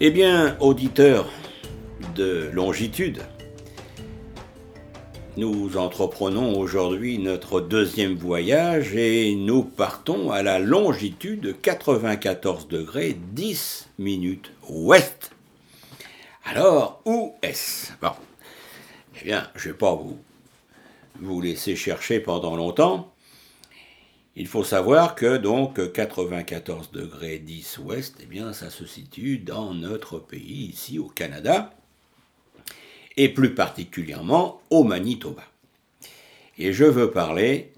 Eh bien, auditeurs de longitude, nous entreprenons aujourd'hui notre deuxième voyage et nous partons à la longitude 94 degrés 10 minutes ouest. Alors, où est-ce? Eh bien, je ne vais pas vous, vous laisser chercher pendant longtemps. Il faut savoir que donc 94 degrés 10 ouest, eh bien ça se situe dans notre pays, ici au Canada, et plus particulièrement au Manitoba. Et je veux parler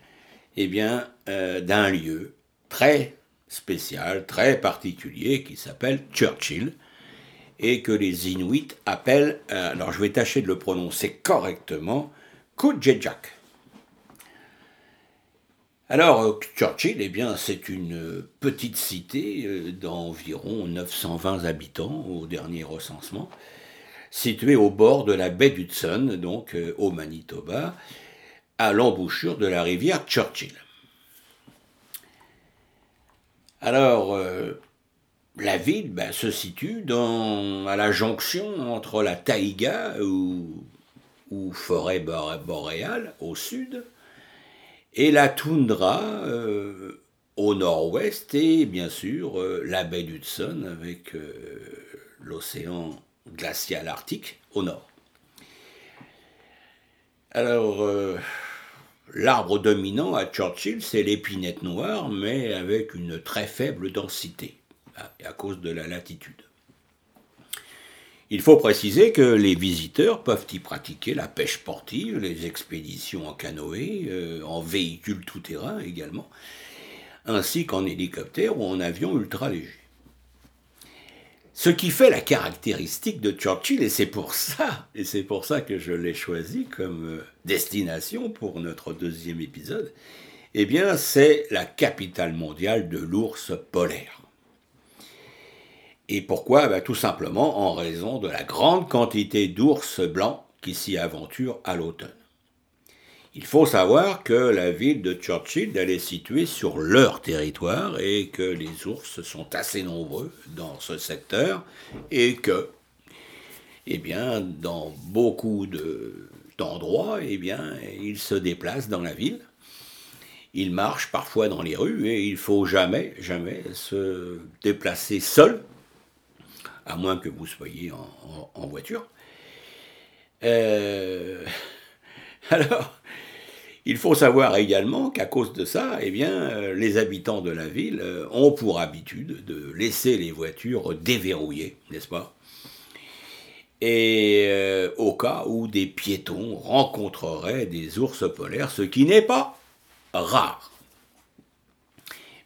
eh bien euh, d'un lieu très spécial, très particulier qui s'appelle Churchill et que les Inuits appellent, euh, alors je vais tâcher de le prononcer correctement, Kujejak. Alors, euh, Churchill, eh bien, c'est une petite cité euh, d'environ 920 habitants au dernier recensement, située au bord de la baie d'Hudson, donc euh, au Manitoba, à l'embouchure de la rivière Churchill. Alors, la ville ben, se situe à la jonction entre la taïga ou forêt boréale au sud, et la toundra euh, au nord-ouest et bien sûr euh, la baie d'Hudson avec euh, l'océan glacial arctique au nord. Alors, l'arbre dominant à Churchill, c'est l'épinette noire, mais avec une très faible densité, à cause de la latitude. Il faut préciser que les visiteurs peuvent y pratiquer la pêche sportive, les expéditions en canoë, euh, en véhicule tout-terrain également, ainsi qu'en hélicoptère ou en avion ultra léger. Ce qui fait la caractéristique de Churchill, et c'est pour ça, et c'est pour ça que je l'ai choisi comme euh, destination pour notre deuxième épisode, eh bien, c'est la capitale mondiale de l'ours polaire. Et pourquoi? Ben, Tout simplement en raison de la grande quantité d'ours blancs qui s'y aventurent à l'automne. Il faut savoir que la ville de Churchill est située sur leur territoire et que les ours sont assez nombreux dans ce secteur et que, eh bien, dans beaucoup d'endroits, eh bien, ils se déplacent dans la ville. Ils marchent parfois dans les rues et il faut jamais, jamais se déplacer seul à moins que vous soyez en, voiture. Euh, alors, il faut savoir également qu'à cause de ça, eh bien, euh, les habitants de la ville euh, ont pour habitude de laisser les voitures déverrouillées, n'est-ce pas? Et au cas où des piétons rencontreraient des ours polaires, ce qui n'est pas rare.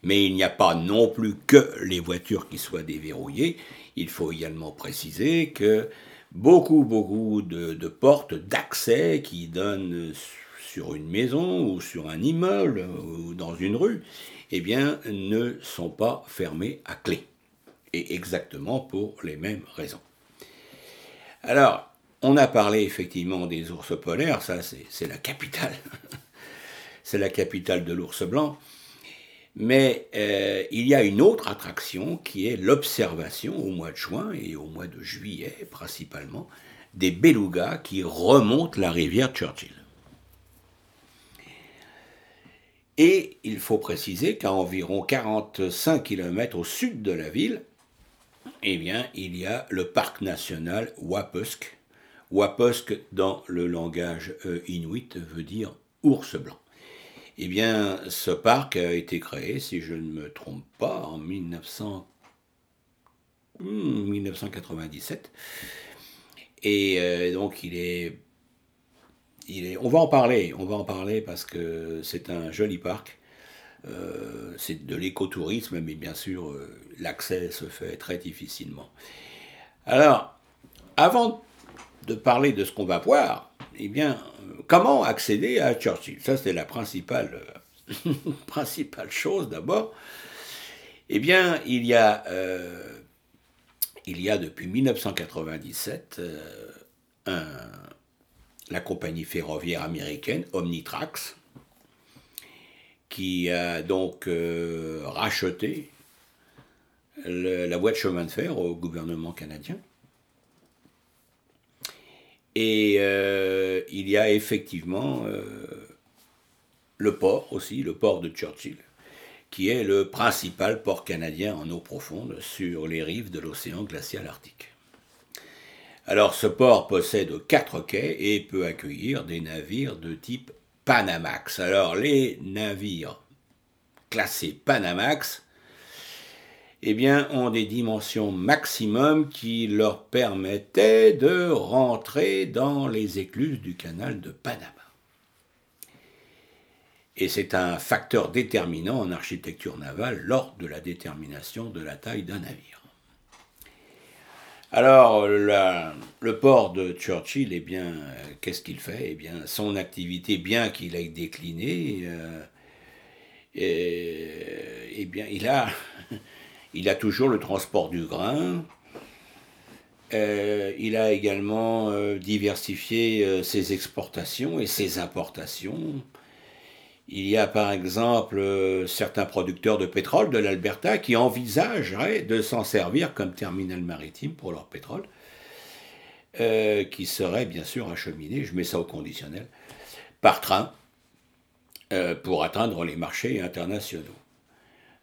Mais il n'y a pas non plus que les voitures qui soient déverrouillées, il faut également préciser que beaucoup, beaucoup de, portes d'accès qui donnent sur une maison ou sur un immeuble ou dans une rue, eh bien, ne sont pas fermées à clé. Et exactement pour les mêmes raisons. Alors, on a parlé effectivement des ours polaires, ça c'est la capitale. c'est la capitale de l'ours blanc. Mais euh, il y a une autre attraction qui est l'observation au mois de juin et au mois de juillet principalement des belugas qui remontent la rivière Churchill. Et il faut préciser qu'à environ 45 km au sud de la ville, eh bien, il y a le parc national Wapusk. Wapusk, dans le langage euh, inuit, veut dire ours blanc. Eh bien, ce parc a été créé, si je ne me trompe pas, en 1997. Hmm, Et euh, donc, il est, il est. On va en parler, on va en parler parce que c'est un joli parc. Euh, c'est de l'écotourisme, mais bien sûr, euh, l'accès se fait très difficilement. Alors, avant de parler de ce qu'on va voir, eh bien, comment accéder à Churchill? Ça, c'est la principale, principale chose d'abord. Eh bien, il y a, euh, il y a depuis 1997 euh, la compagnie ferroviaire américaine Omnitrax qui a donc euh, racheté la voie de chemin de fer au gouvernement canadien. Et euh, il y a effectivement euh, le port aussi, le port de Churchill, qui est le principal port canadien en eau profonde sur les rives de l'océan glacial arctique. Alors ce port possède quatre quais et peut accueillir des navires de type Panamax. Alors les navires classés Panamax eh ont des dimensions maximum qui leur permettaient de rentrer dans les écluses du canal de Panama. Et c'est un facteur déterminant en architecture navale lors de la détermination de la taille d'un navire. Alors, le port de Churchill, eh bien, qu'est-ce qu'il fait? Eh bien, son activité, bien qu'il ait décliné, euh, eh bien, il a il a toujours le transport du grain. Euh, il a également euh, diversifié euh, ses exportations et ses importations. Il y a par exemple certains producteurs de pétrole de l'Alberta qui envisageraient de s'en servir comme terminal maritime pour leur pétrole, qui serait bien sûr acheminé, je mets ça au conditionnel, par train pour atteindre les marchés internationaux.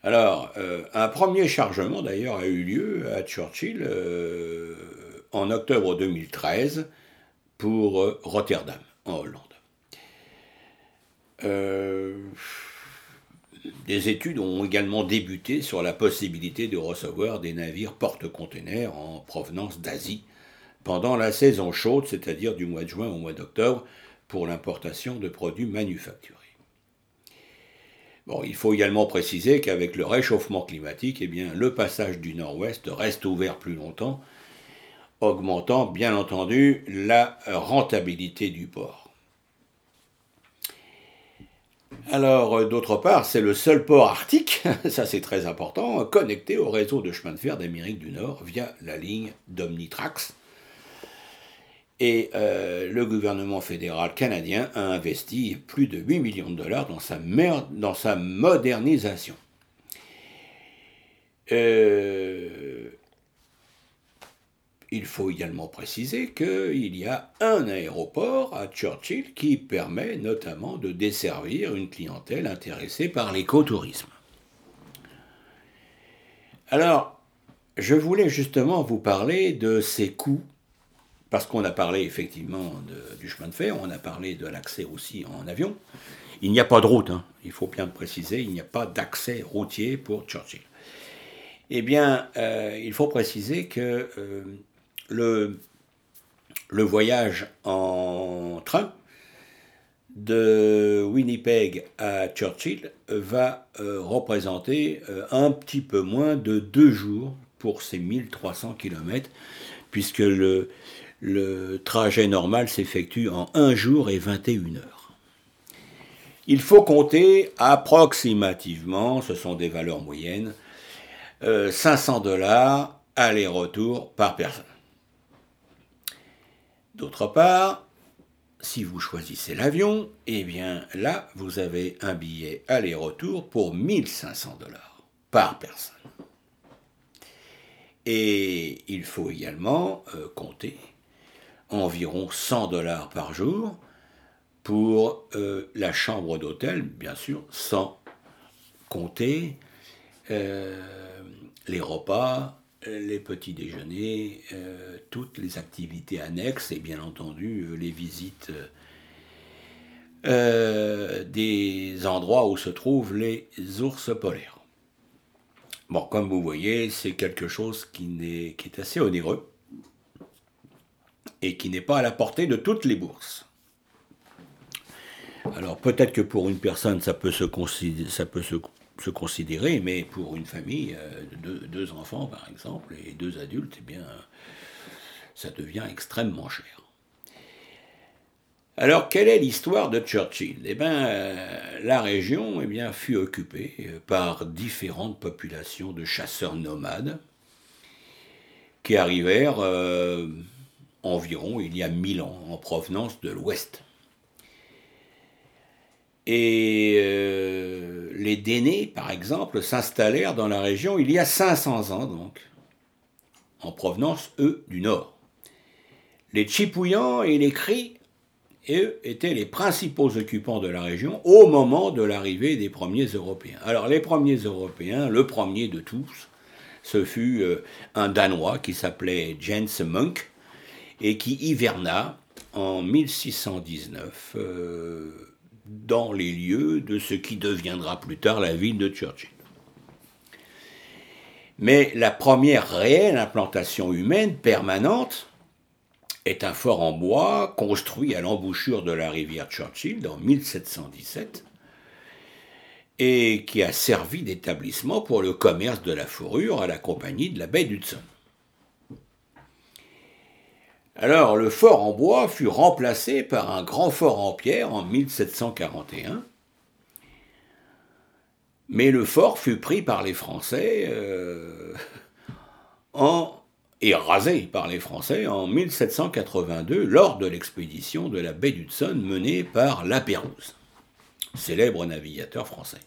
Alors, euh, un premier chargement d'ailleurs a eu lieu à Churchill euh, en octobre 2013 pour euh, Rotterdam, en Hollande. des études ont également débuté sur la possibilité de recevoir des navires porte-containers en provenance d'Asie pendant la saison chaude, c'est-à-dire du mois de juin au mois d'octobre, pour l'importation de produits manufacturés il faut également préciser qu'avec le réchauffement climatique, eh le passage du nord-ouest reste ouvert plus longtemps, augmentant bien entendu la rentabilité du port. Alors, euh, d'autre part, c'est le seul port arctique, ça c'est très important, connecté au réseau de chemin de fer d'Amérique du Nord via la ligne d'Omnitrax, et euh, le gouvernement fédéral canadien a investi plus de 8 millions de dollars dans sa, dans sa modernisation. Euh, il faut également préciser qu'il y a un aéroport à Churchill qui permet notamment de desservir une clientèle intéressée par l'écotourisme. Alors, je voulais justement vous parler de ces coûts parce qu'on a parlé effectivement du chemin de fer, on a parlé de l'accès aussi en avion. Il n'y a pas de route, hein. il faut bien le préciser, il n'y a pas d'accès routier pour Churchill. Eh bien, euh, il faut préciser que euh, le, voyage en train de Winnipeg à Churchill va euh, représenter un petit peu moins de deux jours pour ces 1300 km, puisque le, le trajet normal s'effectue en 1 jour et 21 heures. Il faut compter approximativement, ce sont des valeurs moyennes, 500 euh, dollars aller-retour par personne. D'autre part, si vous choisissez l'avion, eh bien là, vous avez un billet aller-retour pour 1500 dollars par personne. Et il faut également euh, compter environ 100 dollars par jour pour euh, la chambre d'hôtel, bien sûr, sans compter euh, les repas, les petits déjeuners, euh, toutes les activités annexes et bien entendu les visites des endroits où se trouvent les ours polaires. Bon, comme vous voyez, c'est quelque chose qui, qui est assez onéreux et qui n'est pas à la portée de toutes les bourses. Alors peut-être que pour une personne ça peut se considérer, ça peut se, considérer mais pour une famille euh, de deux, enfants par exemple et deux adultes, eh bien ça devient extrêmement cher. Alors quelle est l'histoire de Churchill? Eh bien euh, la région eh bien, fut occupée euh, par différentes populations de chasseurs nomades qui arrivèrent environ il y a mille ans en provenance de l'Ouest. Et euh, les Dénés, par exemple, s'installèrent dans la région il y a 500 ans, donc, en provenance, eux, du nord. Les Chipouillans et les Cris, eux, étaient les principaux occupants de la région au moment de l'arrivée des premiers Européens. Alors, les premiers Européens, le premier de tous, ce fut euh, un Danois qui s'appelait Jens Munk et qui hiverna en 1619 dans les lieux de ce qui deviendra plus tard la ville de Churchill. Mais la première réelle implantation humaine permanente est un fort en bois construit à l'embouchure de la rivière Churchill en 1717 et qui a servi d'établissement pour le commerce de la fourrure à la compagnie de la baie d'Hudson. Alors le fort en bois fut remplacé par un grand fort en pierre en 1741, mais le fort fut pris par les Français euh, et rasé par les Français en 1782 lors de l'expédition de la baie d'Hudson menée par La Pérouse, célèbre navigateur français.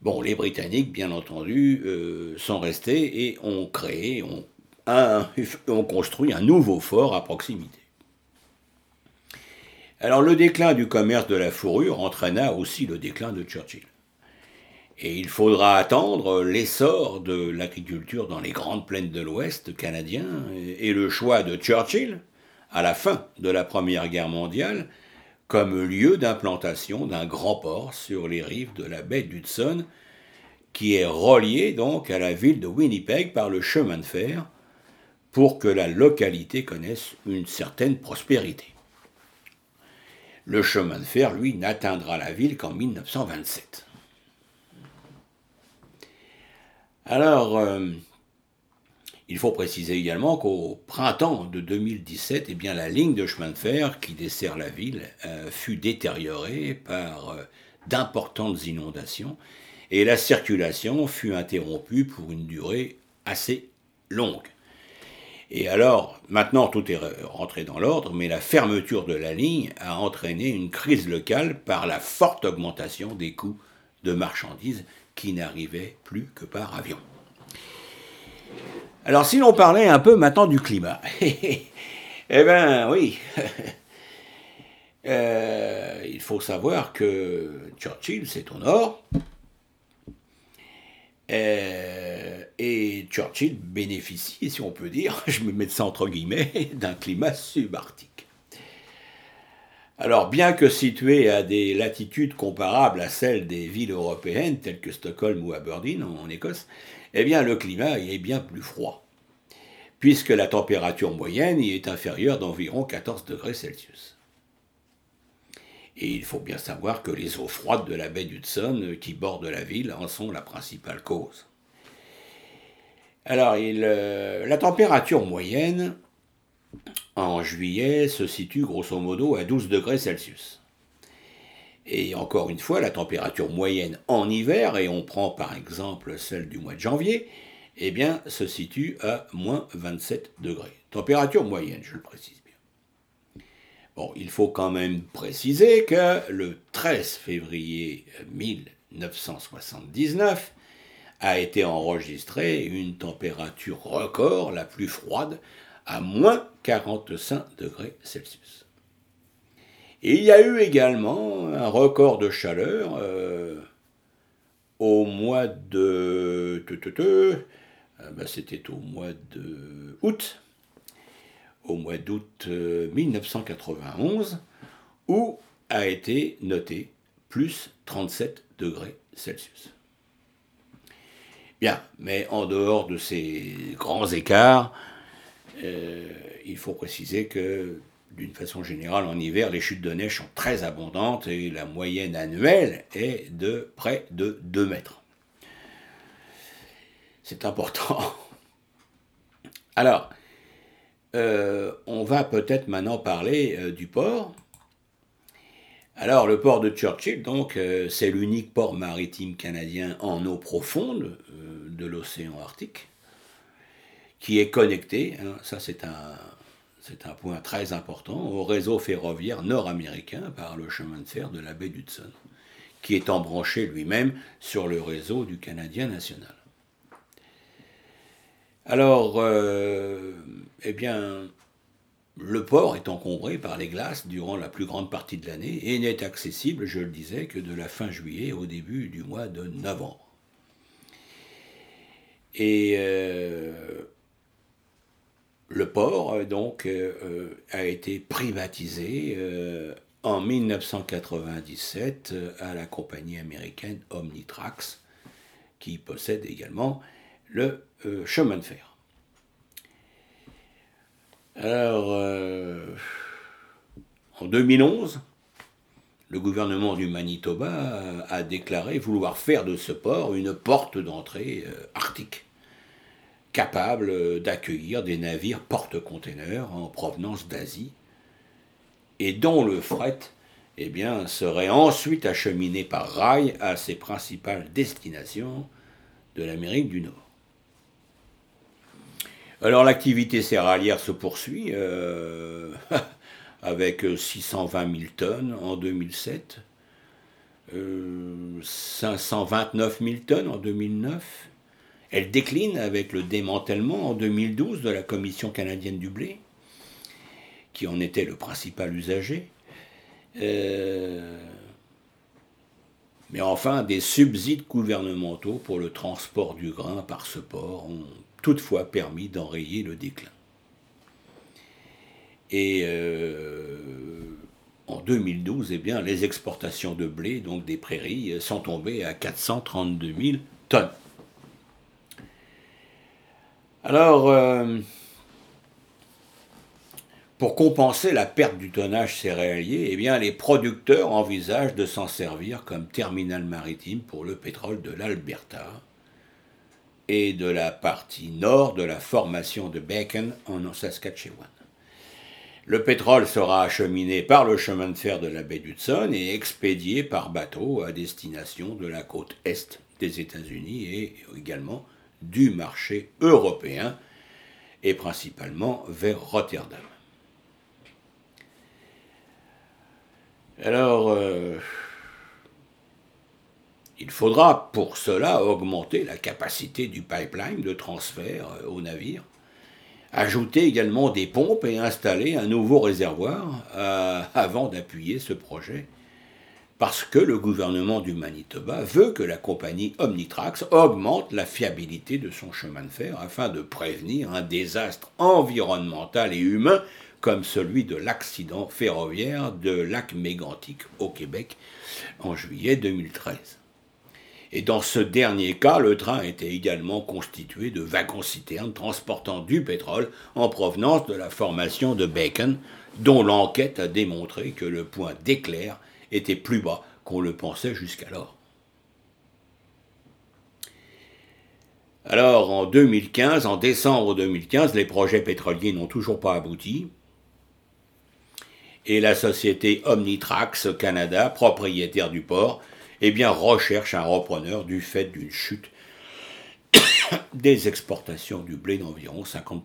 Bon, les Britanniques, bien entendu, euh, sont restés et ont créé, ont on construit un nouveau fort à proximité. Alors le déclin du commerce de la fourrure entraîna aussi le déclin de Churchill. Et il faudra attendre l'essor de l'agriculture dans les grandes plaines de l'Ouest canadien et le choix de Churchill, à la fin de la Première Guerre mondiale, comme lieu d'implantation d'un grand port sur les rives de la baie d'Hudson, qui est relié donc à la ville de Winnipeg par le chemin de fer, pour que la localité connaisse une certaine prospérité. Le chemin de fer, lui, n'atteindra la ville qu'en 1927. Alors, euh, il faut préciser également qu'au printemps de 2017, eh bien, la ligne de chemin de fer qui dessert la ville euh, fut détériorée par euh, d'importantes inondations et la circulation fut interrompue pour une durée assez longue. Et alors, maintenant tout est rentré dans l'ordre, mais la fermeture de la ligne a entraîné une crise locale par la forte augmentation des coûts de marchandises qui n'arrivaient plus que par avion. Alors si l'on parlait un peu maintenant du climat, eh bien oui, euh, il faut savoir que Churchill, c'est au nord, euh, et Churchill bénéficie, si on peut dire, je me mets ça entre guillemets, d'un climat subarctique. Alors, bien que situé à des latitudes comparables à celles des villes européennes, telles que Stockholm ou Aberdeen en Écosse, eh bien, le climat est bien plus froid, puisque la température moyenne y est inférieure d'environ 14 degrés Celsius. Et il faut bien savoir que les eaux froides de la baie d'Hudson, euh, qui bordent la ville, en sont la principale cause. Alors, euh, la température moyenne en juillet se situe grosso modo à 12 degrés Celsius. Et encore une fois, la température moyenne en hiver, et on prend par exemple celle du mois de janvier, eh bien, se situe à moins 27 degrés. Température moyenne, je le précise il faut quand même préciser que le 13 février 1979 a été enregistrée une température record, la plus froide, à moins 45 degrés Celsius. Il y a eu également un record de chaleur euh, au mois de... Euh, ben, c'était au mois de août au mois d'août 1991, euh, où a été noté plus 37 degrés Celsius. Bien, mais en dehors de ces grands écarts, euh, il faut préciser que d'une façon générale, en hiver, les chutes de neige sont très abondantes et la moyenne annuelle est de près de 2 mètres. C'est important. Alors, euh, on va peut-être maintenant parler euh, du port. Alors, le port de Churchill, donc, euh, c'est l'unique port maritime canadien en eau profonde de l'océan Arctique, qui est connecté, hein, ça c'est un, c'est un point très important, au réseau ferroviaire nord-américain par le chemin de fer de la baie d'Hudson, qui est embranché lui-même sur le réseau du Canadien national. Alors, euh, eh bien, le port est encombré par les glaces durant la plus grande partie de l'année et n'est accessible, je le disais, que de la fin juillet au début du mois de novembre. Et euh, le port, euh, donc, a été privatisé en 1997 à la compagnie américaine Omnitrax, qui possède également le chemin de fer. Alors, en 2011, le gouvernement du Manitoba a déclaré vouloir faire de ce port une porte d'entrée arctique capable d'accueillir des navires porte-containers en provenance d'Asie et dont le fret eh serait ensuite acheminé par rail à ses principales destinations de l'Amérique du Nord. Alors l'activité céréalière se poursuit euh, avec 620 000 tonnes en 2007, 529 000 tonnes en 2009, elle décline avec le démantèlement en 2012 de la Commission canadienne du blé, qui en était le principal usager. Euh, mais enfin, des subsides gouvernementaux pour le transport du grain par ce port ont toutefois permis d'enrayer le déclin. Et euh, en 2012, eh bien, les exportations de blé, donc des prairies, sont tombées à 432 000 tonnes. Alors, euh, pour compenser la perte du tonnage céréalier, eh les producteurs envisagent de s'en servir comme terminal maritime pour le pétrole de l'Alberta et de la partie nord de la formation de Bacon en Saskatchewan. Le pétrole sera acheminé par le chemin de fer de la baie d'Hudson et expédié par bateau à destination de la côte est des États-Unis et également du marché européen et principalement vers Rotterdam. Alors, euh, il faudra pour cela augmenter la capacité du pipeline de transfert euh, au navire, ajouter également des pompes et installer un nouveau réservoir euh, avant d'appuyer ce projet parce que le gouvernement du Manitoba veut que la compagnie Omnitrax augmente la fiabilité de son chemin de fer afin de prévenir un désastre environnemental et humain comme celui de l'accident ferroviaire de lac Mégantic au Québec en juillet 2013. Et dans ce dernier cas, le train était également constitué de wagons-citernes transportant du pétrole en provenance de la formation de Bacon, dont l'enquête a démontré que le point d'éclair était plus bas qu'on le pensait jusqu'alors. Alors en 2015, en décembre 2015, les projets pétroliers n'ont toujours pas abouti. Et la société Omnitrax Canada, propriétaire du port, eh bien, recherche un repreneur du fait d'une chute des exportations du blé d'environ 50%.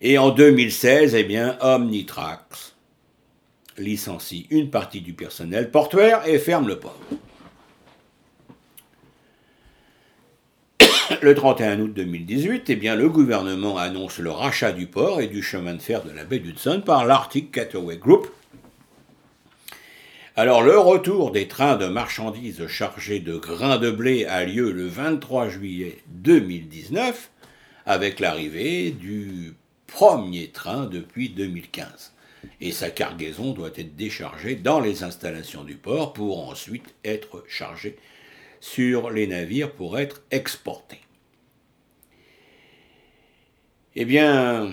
Et en 2016, eh bien, Omnitrax licencie une partie du personnel portuaire et ferme le port. Le 31 août 2018, eh bien, le gouvernement annonce le rachat du port et du chemin de fer de la baie d'Hudson par l'Arctic Cataway Group. Alors le retour des trains de marchandises chargés de grains de blé a lieu le 23 juillet 2019 avec l'arrivée du premier train depuis 2015 et sa cargaison doit être déchargée dans les installations du port pour ensuite être chargée sur les navires pour être exportée. Eh bien,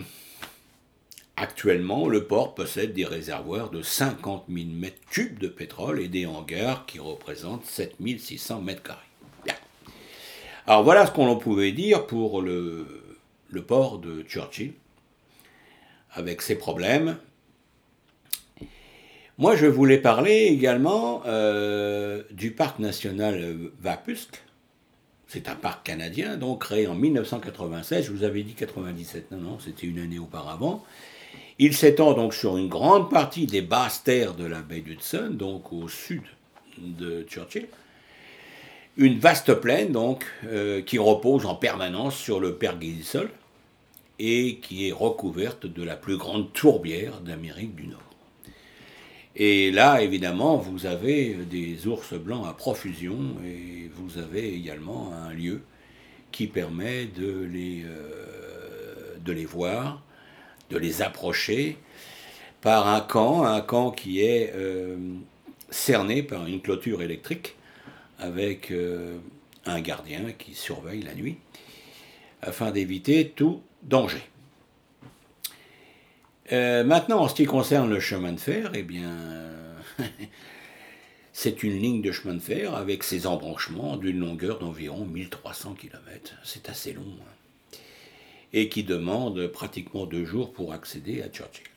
actuellement, le port possède des réservoirs de 50 000 m3 de pétrole et des hangars qui représentent 7 600 m2. Bien. Alors voilà ce qu'on pouvait dire pour le, le port de Churchill, avec ses problèmes, moi, je voulais parler également euh, du parc national Vapusk, C'est un parc canadien, donc créé en 1996. Je vous avais dit 97, non, non, c'était une année auparavant. Il s'étend donc sur une grande partie des basses terres de la baie d'Hudson, donc au sud de Churchill. Une vaste plaine, donc, euh, qui repose en permanence sur le pergélisol et qui est recouverte de la plus grande tourbière d'Amérique du Nord. Et là, évidemment, vous avez des ours blancs à profusion et vous avez également un lieu qui permet de les, euh, de les voir, de les approcher par un camp, un camp qui est euh, cerné par une clôture électrique avec euh, un gardien qui surveille la nuit afin d'éviter tout danger. Euh, maintenant, en ce qui concerne le chemin de fer, eh bien, c'est une ligne de chemin de fer avec ses embranchements d'une longueur d'environ 1300 km. C'est assez long. Hein. Et qui demande pratiquement deux jours pour accéder à Churchill.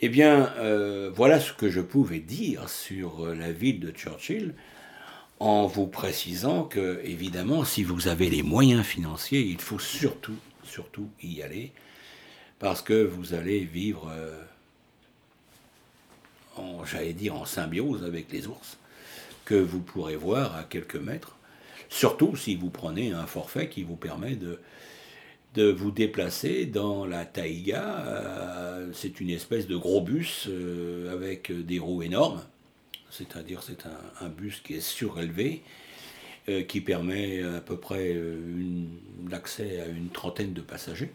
Eh bien, euh, voilà ce que je pouvais dire sur la ville de Churchill en vous précisant que, évidemment, si vous avez les moyens financiers, il faut surtout, surtout y aller, parce que vous allez vivre, euh, j'allais dire, en symbiose avec les ours, que vous pourrez voir à quelques mètres, surtout si vous prenez un forfait qui vous permet de, de vous déplacer dans la taïga. Euh, c'est une espèce de gros bus euh, avec des roues énormes c'est-à-dire c'est un, bus qui est surélevé, euh, qui permet à peu près l'accès à une trentaine de passagers,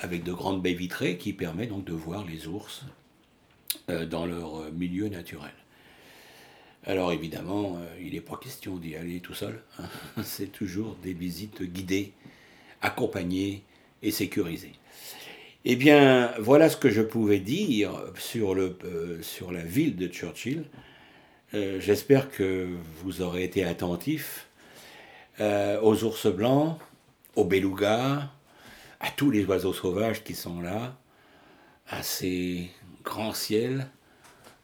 avec de grandes baies vitrées qui permet donc de voir les ours dans leur milieu naturel. Alors évidemment, il n'est pas question d'y aller tout seul, hein. c'est toujours des visites guidées, accompagnées et sécurisées. Eh bien, voilà ce que je pouvais dire sur, sur la ville de Churchill. Euh, j'espère que vous aurez été attentifs euh, aux ours blancs, aux belugas, à tous les oiseaux sauvages qui sont là, à ces grands ciels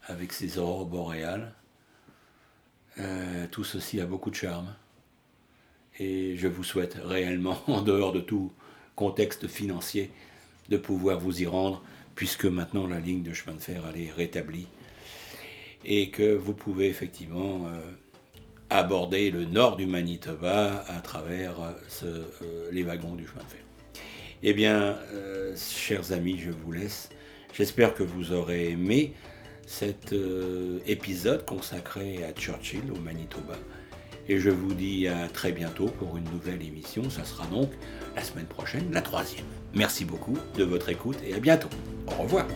avec ces aurores boréales. Euh, tout ceci a beaucoup de charme. Et je vous souhaite réellement, en dehors de tout contexte financier, de pouvoir vous y rendre, puisque maintenant la ligne de chemin de fer est rétablie et que vous pouvez effectivement euh, aborder le nord du Manitoba à travers euh, les wagons du chemin de fer. Eh bien, chers amis, je vous laisse. J'espère que vous aurez aimé cet épisode consacré à Churchill au Manitoba. Et je vous dis à très bientôt pour une nouvelle émission. Ça sera donc la semaine prochaine, la troisième. Merci beaucoup de votre écoute et à bientôt. Au revoir.